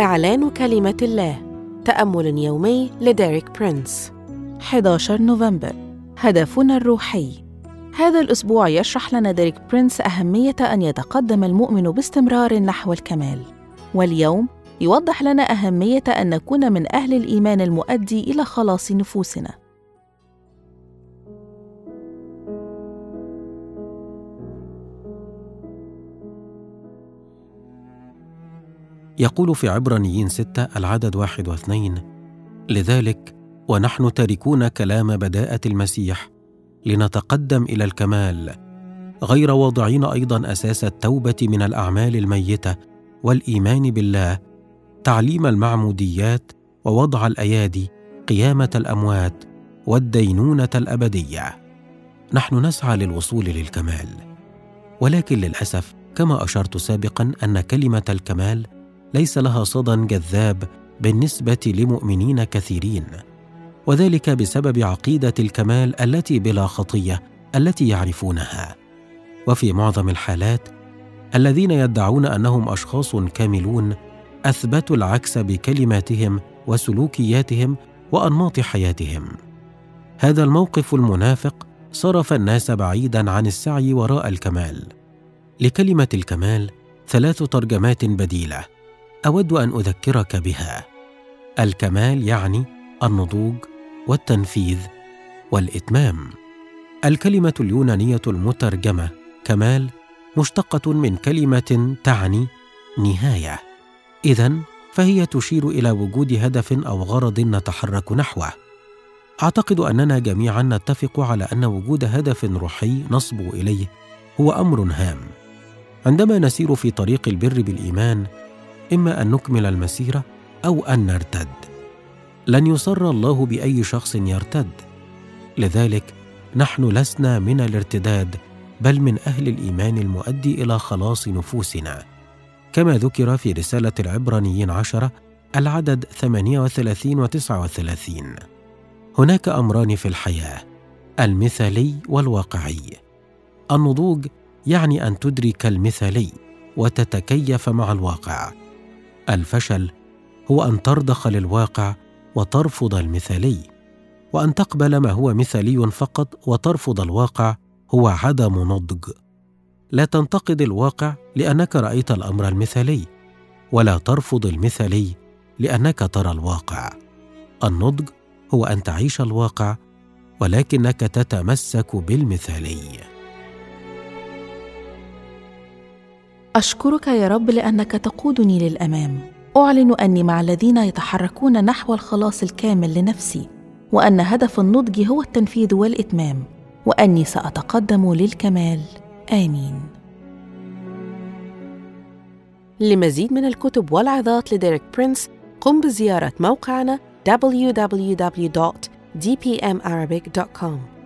إعلان كلمة الله. تأمل يومي لديريك برينس. 11 نوفمبر. هدفنا الروحي. هذا الأسبوع يشرح لنا ديريك برينس أهمية أن يتقدم المؤمن باستمرار نحو الكمال. واليوم يوضح لنا أهمية أن نكون من أهل الإيمان المؤدي إلى خلاص نفوسنا. يقول في عبرانيين ستة العدد واحد واثنين لذلك ونحن تاركون كلام بداءة المسيح لنتقدم إلى الكمال غير واضعين أيضا أساس التوبة من الأعمال الميتة والإيمان بالله تعليم المعموديات ووضع الأيادي قيامة الأموات والدينونة الأبدية. نحن نسعى للوصول للكمال ولكن للأسف كما أشرت سابقا أن كلمة الكمال ليس لها صدى جذاب بالنسبة لمؤمنين كثيرين. وذلك بسبب عقيدة الكمال التي بلا خطية التي يعرفونها. وفي معظم الحالات الذين يدعون أنهم أشخاص كاملون أثبتوا العكس بكلماتهم وسلوكياتهم وأنماط حياتهم. هذا الموقف المنافق صرف الناس بعيدا عن السعي وراء الكمال. لكلمة الكمال ثلاث ترجمات بديلة. أود أن أذكرك بها. الكمال يعني النضوج والتنفيذ والإتمام. الكلمة اليونانية المترجمة كمال مشتقة من كلمة تعني نهاية. اذا فهي تشير إلى وجود هدف أو غرض نتحرك نحوه. أعتقد أننا جميعا نتفق على أن وجود هدف روحي نصبو إليه هو أمر هام. عندما نسير في طريق البر بالإيمان إما أن نكمل المسيرة أو أن نرتد. لن يسر الله بأي شخص يرتد. لذلك نحن لسنا من الارتداد بل من أهل الإيمان المؤدي إلى خلاص نفوسنا. كما ذكر في رسالة العبرانيين عشرة العدد 38 و 39 هناك أمران في الحياة المثالي والواقعي. النضوج يعني أن تدرك المثالي وتتكيف مع الواقع. الفشل هو أن ترضخ للواقع وترفض المثالي وأن تقبل ما هو مثالي فقط وترفض الواقع هو عدم نضج. لا تنتقد الواقع لأنك رأيت الأمر المثالي ولا ترفض المثالي لأنك ترى الواقع. النضج هو أن تعيش الواقع ولكنك تتمسك بالمثالي. أشكرك يا رب لأنك تقودني للأمام. أعلن أني مع الذين يتحركون نحو الخلاص الكامل لنفسي وأن هدف النضج هو التنفيذ والإتمام وأني سأتقدم للكمال. آمين. لمزيد من الكتب والعظات لديريك برينس قم بزيارة موقعنا www.dpmarabic.com